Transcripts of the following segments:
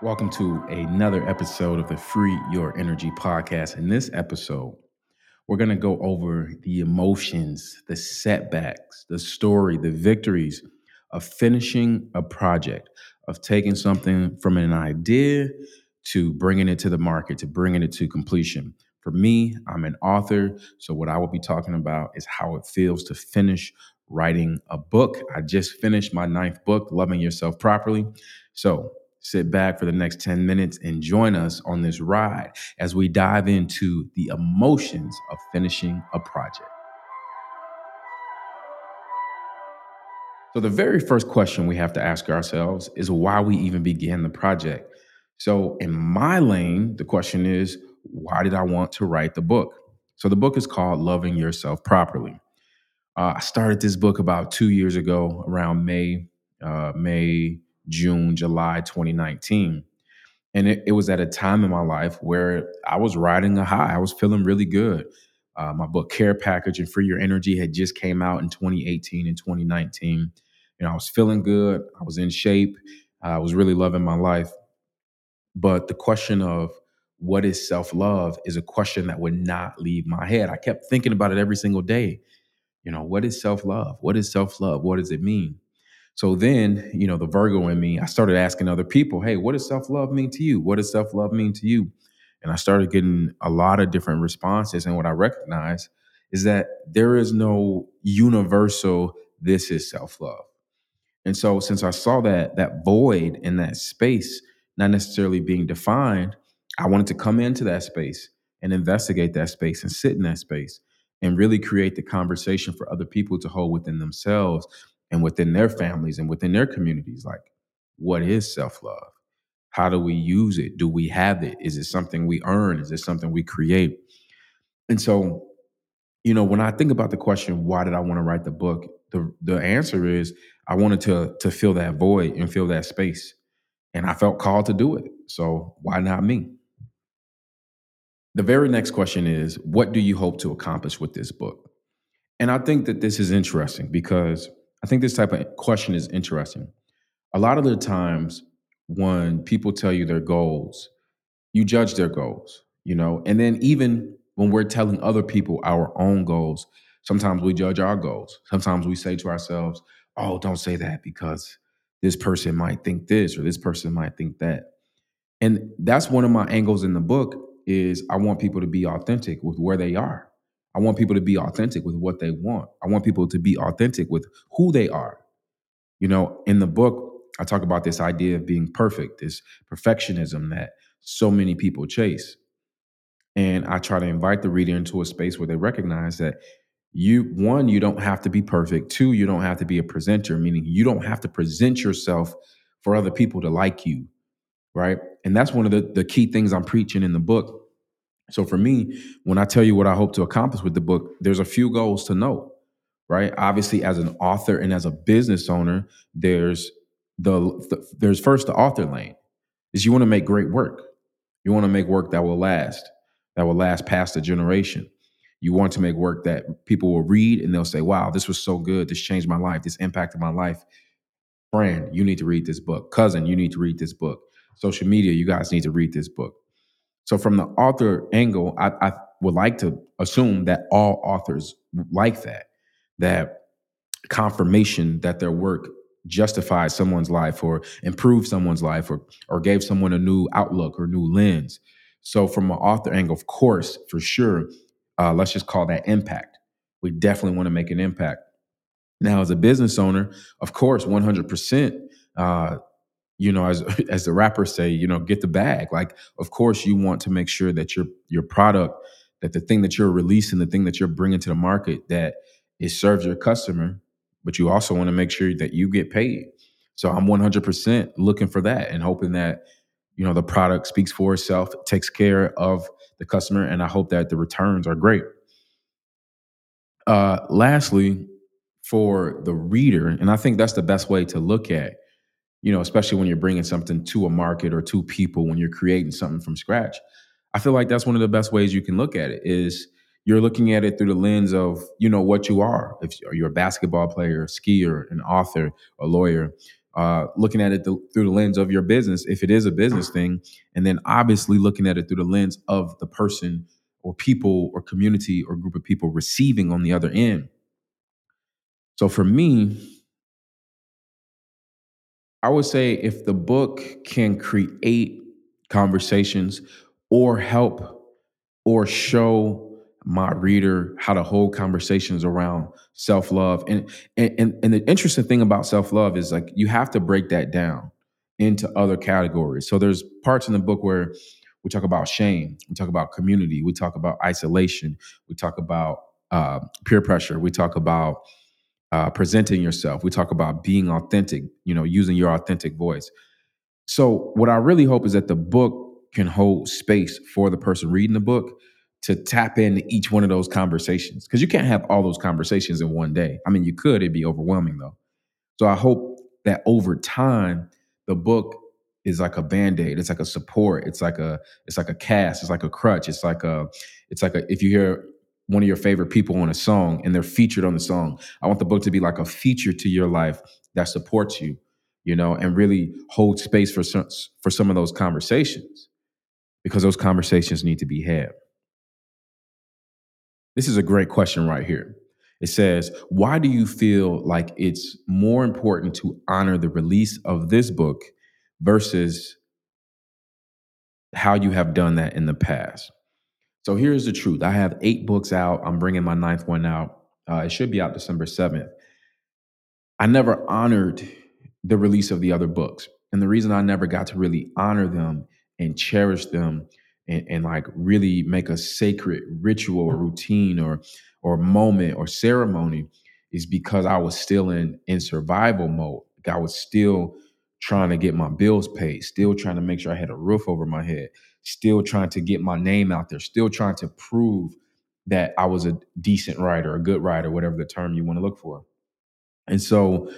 Welcome to another episode of the Free Your Energy podcast. In this episode, we're going to go over the emotions, the setbacks, the story, the victories of finishing a project, of taking something from an idea to bringing it to the market, to bringing it to completion. For me, I'm an author. So, what I will be talking about is how it feels to finish writing a book. I just finished my ninth book, Loving Yourself Properly. So, Sit back for the next 10 minutes and join us on this ride as we dive into the emotions of finishing a project. So, the very first question we have to ask ourselves is why we even began the project. So, in my lane, the question is why did I want to write the book? So, the book is called Loving Yourself Properly. Uh, I started this book about two years ago, around May, uh, May June, July 2019. And it, it, was at a time in my life where I was riding a high. I was feeling really good. Uh, my book Care Package and Free Your Energy had just came out in 2018 and 2019. You know, I was feeling good. I was in shape. I was really loving my life. But the question of what is self love is a question that would not leave my head. I kept thinking about it every single day. You know, what is self love? What is self love? What does it mean? So then, you know, the Virgo in me, I started asking other people, hey, what does self love mean to you? What does self love mean to you? And I started getting a lot of different responses. And what I recognize is that there is no universal, this is self love. And so since I saw that that void in that space, not necessarily being defined, I wanted to come into that space and investigate that space and sit in that space and really create the conversation for other people to hold within themselves and within their families and within their communities like what is self-love? How do we use it? Do we have it? Is it something we earn? Is it something we create? And so you know when i think about the question why did i want to write the book? the the answer is i wanted to to fill that void and fill that space and i felt called to do it. So why not me? The very next question is what do you hope to accomplish with this book? And i think that this is interesting because I think this type of question is interesting. A lot of the times when people tell you their goals, you judge their goals, you know, and then even when we're telling other people our own goals, sometimes we judge our goals. Sometimes we say to ourselves, oh, don't say that because this person might think this or this person might think that. And that's one of my angles in the book is I want people to be authentic with where they are. I want people to be authentic with what they want. I want people to be authentic with who they are. You know, in the book, I talk about this idea of being perfect, this perfectionism that so many people chase. And I try to invite the reader into a space where they recognize that you, one, you don't have to be perfect. Two, you don't have to be a presenter, meaning you don't have to present yourself for other people to like you. Right. And that's one of the, the key things I'm preaching in the book so for me, when I tell you what I hope to accomplish with the book, there's a few goals to know, right? Obviously, as an author and as a business owner, there's the, the there's first the author lane. Is you want to make great work. You want to make work that will last, that will last past a generation. You want to make work that people will read and they'll say, "Wow, this was so good. This changed my life. This impacted my life." Friend, you need to read this book. Cousin, you need to read this book. Social media, you guys need to read this book so from the author angle, I, I would like to assume that all authors like that, that confirmation that their work justified someone's life or improved someone's life or or gave someone a new outlook or new lens. So from an author angle, of course, for sure, uh, let's just call that impact. We definitely want to make an impact. Now, as a business owner, of course, 100%, uh, you know as as the rappers say you know get the bag. Like of course you want to make sure that your your product that the thing that you're releasing the thing that you're bringing to the market that it serves your customer but you also want to make sure that you get paid. So i'm 100% looking for that and hoping that you know the product speaks for itself takes care of the customer and i hope that the returns are great. Uh lastly for the reader and i think that's the best way to look at you know, especially when you're bringing something to a market or to people, when you're creating something from scratch. I feel like that's one of the best ways you can look at it is you're looking at it through the lens of, you know, what you are. If you're a basketball player, a skier, an author, a lawyer, uh, looking at it th- through the lens of your business, if it is a business thing, and then obviously looking at it through the lens of the person or people or community or group of people receiving on the other end. So for me, I would say if the book can create conversations or help or show my reader how to hold conversations around self-love and and and the interesting thing about self-love is like you have to break that down into other categories. So there's parts in the book where we talk about shame we talk about community we talk about isolation we talk about uh, peer pressure we talk about uh, presenting yourself we talk about being authentic you know using your authentic voice so, what I really hope is that the book can hold space for the person reading the book to tap into each one of those conversations. Because you can't have all those conversations in one day. I mean, you could, it'd be overwhelming though. So, I hope that over time, the book is like a band-aid it's like a support it's like a it's like a cast it's like a crutch it's like a it's like a if you hear one of your favorite people on a song and they're featured on the song i want the book to be like a feature to your life that supports you you know, and really hold space for some for some of those conversations because those conversations need to be had. This is a great question right here. It says, "Why do you feel like it's more important to honor the release of this book versus how you have done that in the past?" So here's the truth. I have 8 books out. I'm bringing my ninth one out. Uh, it should be out December 7th. I never honored the release of the other books. And the reason I never got to really honor them and cherish them and, and like really make a sacred ritual or routine or or moment or ceremony is because I was still in in survival mode. Like I was still trying to get my bills paid, still trying to make sure I had a roof over my head, still trying to get my name out there, still trying to prove that I was a decent writer, a good writer, whatever the term you want to look for. And so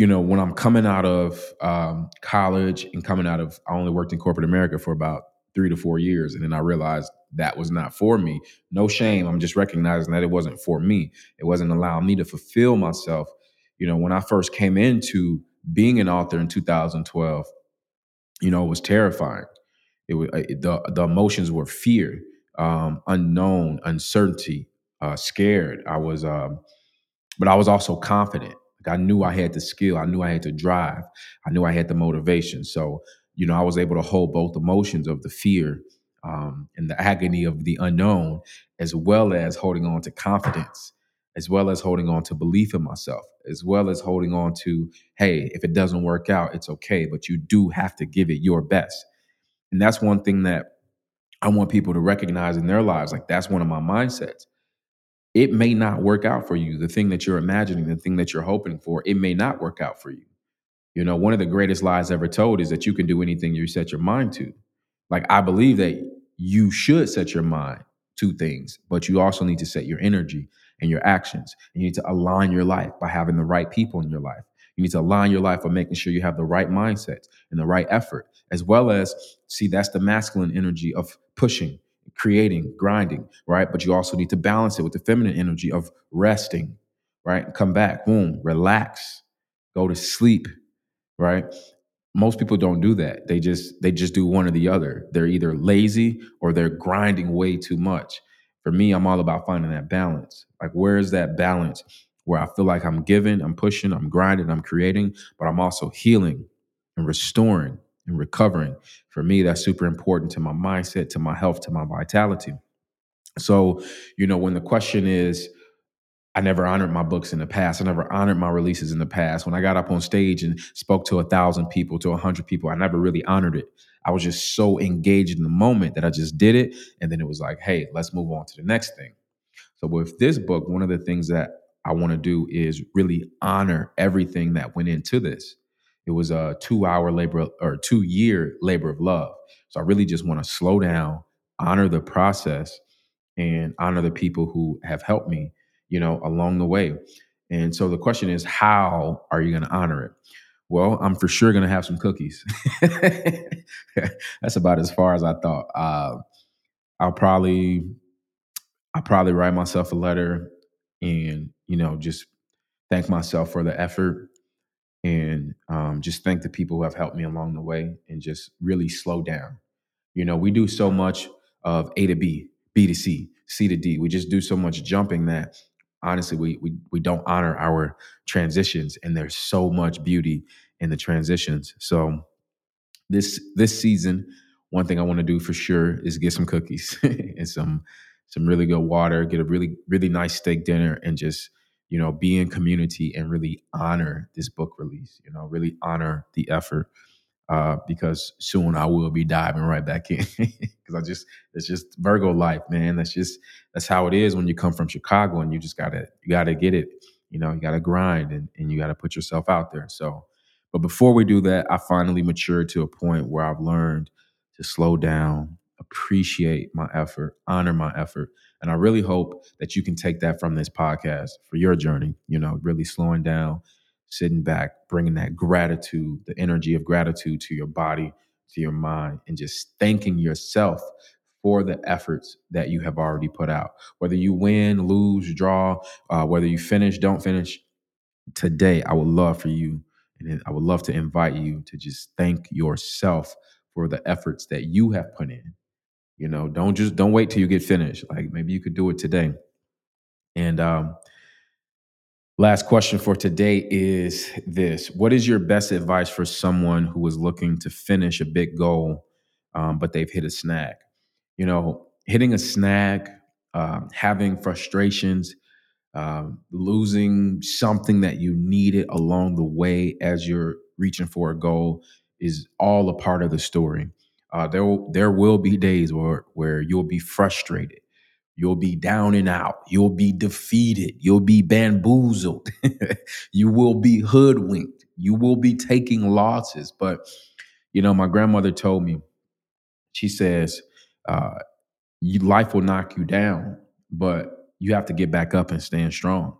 you know, when I'm coming out of um, college and coming out of, I only worked in corporate America for about three to four years. And then I realized that was not for me. No shame. I'm just recognizing that it wasn't for me. It wasn't allowing me to fulfill myself. You know, when I first came into being an author in 2012, you know, it was terrifying. It was uh, the the emotions were fear, um, unknown, uncertainty, uh, scared. I was, um, but I was also confident. Like I knew I had the skill, I knew I had to drive, I knew I had the motivation. So, you know, I was able to hold both emotions of the fear um, and the agony of the unknown, as well as holding on to confidence, as well as holding on to belief in myself, as well as holding on to, hey, if it doesn't work out, it's okay, but you do have to give it your best. And that's one thing that I want people to recognize in their lives. Like that's one of my mindsets it may not work out for you. The thing that you're imagining, the thing that you're hoping for, it may not work out for you. You know, one of the greatest lies ever told is that you can do anything you set your mind to. Like, I believe that you should set your mind to things, but you also need to set your energy and your actions. You need to align your life by having the right people in your life. You need to align your life by making sure you have the right mindset and the right effort, as well as see that's the masculine energy of pushing creating, grinding, right? But you also need to balance it with the feminine energy of resting, right? Come back, boom, relax, go to sleep, right? Most people don't do that. They just they just do one or the other. They're either lazy or they're grinding way too much. For me, I'm all about finding that balance. Like where is that balance where I feel like I'm giving, I'm pushing, I'm grinding, I'm creating, but I'm also healing and restoring and recovering. For me, that's super important to my mindset, to my health, to my vitality. So, you know, when the question is, I never honored my books in the past. I never honored my releases in the past. When I got up on stage and spoke to a thousand people, to a hundred people, I never really honored it. I was just so engaged in the moment that I just did it. And then it was like, hey, let's move on to the next thing. So with this book, one of the things that I want to do is really honor everything that went into this. It was a two hour labor or two year labor of love. So I really just want to slow down, honor the process, and honor the people who have helped me, you know, along the way. And so the question is, how are you going to honor it? Well, I'm for sure going to have some cookies. That's about as far as I thought. Uh, I'll probably, I'll probably write myself a letter and, you know, just thank myself for the effort and um, just thank the people who have helped me along the way and just really slow down. You know, we do so much of A to B, B to C, C to D. We just do so much jumping that honestly we we we don't honor our transitions and there's so much beauty in the transitions. So this this season, one thing I want to do for sure is get some cookies and some some really good water, get a really really nice steak dinner, and just you know be in community and really honor this book release. You know, really honor the effort uh, because soon I will be diving right back in because I just it's just Virgo life, man. That's just that's how it is when you come from Chicago and you just gotta you gotta get it. You know, you gotta grind and, and you gotta put yourself out there. So, but before we do that, I finally matured to a point where I've learned to slow down, appreciate my effort, honor my effort. And I really hope that you can take that from this podcast for your journey, you know, really slowing down, sitting back, bringing that gratitude, the energy of gratitude to your body, to your mind, and just thanking yourself for the efforts that you have already put out. Whether you win, lose, draw, uh, whether you finish, don't finish, today I would love for you, and I would love to invite you to just thank yourself for the efforts that you have put in. You know, don't just don't wait till you get finished. Like maybe you could do it today. And um, Last question for today is this What is your best advice for someone who is looking to finish a big goal, um, but they've hit a snag? You know, hitting a snag, um, having frustrations, um, losing something that you needed along the way as you're reaching for a goal is all a part of the story. Uh, there, will, there will be days where, where you'll be frustrated You'll be down and out. You'll be defeated. You'll be bamboozled. you will be hoodwinked. You will be taking losses. But, you know, my grandmother told me, she says, uh, you, life will knock you down, but you have to get back up and stand strong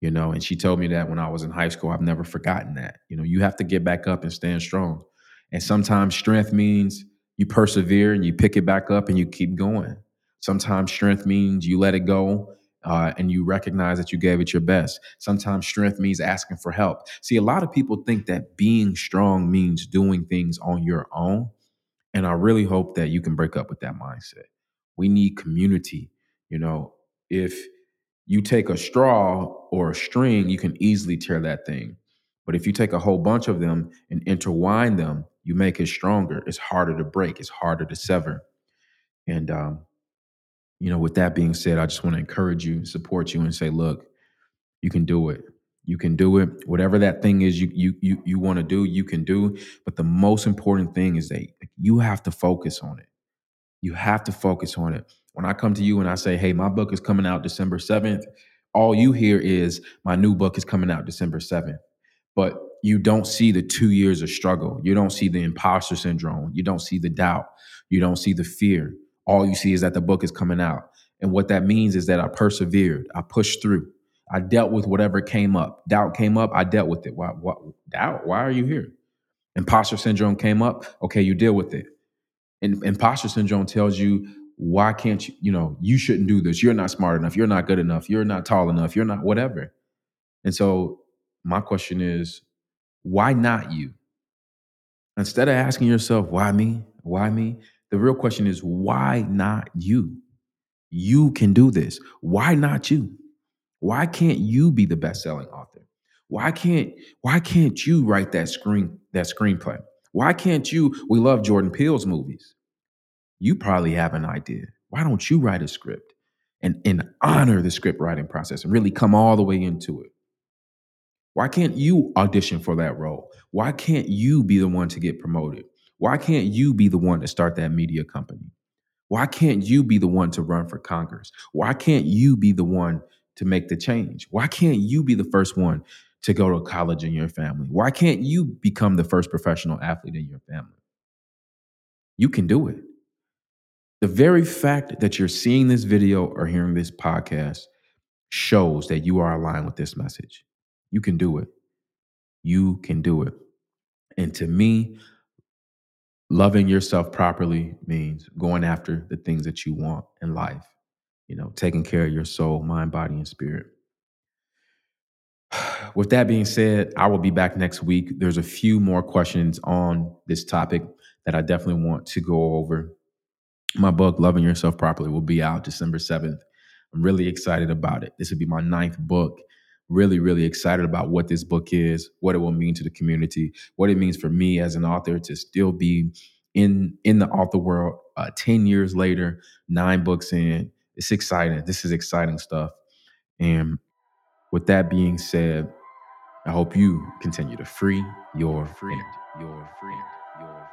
you know and she told me that when i was in high school i've never forgotten that you know you have to get back up and stand strong and sometimes strength means you persevere and you pick it back up and you keep going. Sometimes strength means you let it go uh, and you recognize that you gave it your best. Sometimes strength means asking for help. See a lot of people think that being strong means doing things on your own and i really hope that you can break up with that mindset. We need community you know. If you take a straw or a string, you can easily tear that thing. But if you take a whole bunch of them and intertwine them, you make it stronger. It's harder to break, it's harder to sever. And, um, you know, with that being said, I just want to encourage you, support you, and say, look, you can do it. You can do it. Whatever that thing is you you you you want to do, you can do. But the most important thing is that you have to focus on it. You have to focus on it. When I come to you and I say, hey, my book is coming out December 7th, all you hear is my new book is coming out December 7th. But you don't see the two years of struggle. You don't see the imposter syndrome. You don't see the doubt. You don't see the fear. All you see is that the book is coming out. And what that means is that I persevered, I pushed through. I dealt with whatever came up. Doubt came up, I dealt with it. Why, what doubt? Why are you here? Imposter syndrome came up. Okay, you deal with it. And imposter syndrome tells you why can't you, you know, you shouldn't do this. You're not smart enough. You're not good enough. You're not tall enough. You're not whatever. And so my question is, why not you? Instead of asking yourself, why me? Why me? The real question is, why not you? You can do this. Why not you? Why can't you be the best-selling author? Why can't why can't you write that screen that screenplay? Why can't you? We love Jordan Peele's movies you probably have an idea. Why don't you write a script and, and honor the script writing process and really come all the way into it? Why can't you audition for that role? Why can't you be the one to get promoted? Why can't you be the one to start that media company? Why can't you be the one to run for Congress? Why can't you be the one to make the change? Why can't you be the first one to go to college in your family? Why can't you become the first professional athlete in your family? You can do it. The very fact that you're seeing this video or hearing this podcast shows that you are aligned with this message. You can do it. You can do it. And to me, loving yourself properly means going after the things that you want in life, you know, taking care of your soul, mind, body, and spirit. With that being said, I will be back next week. There's a few more questions on this topic that I definitely want to go over. My book, Loving Yourself Properly, will be out December 7th. I'm really excited about it. This will be my ninth book. Really, really excited about what this book is, what it will mean to the community, what it means for me as an author to still be in in the author world uh, 10 years later, nine books in. It's exciting. This is exciting stuff. And with that being said, I hope you continue to free your free your free your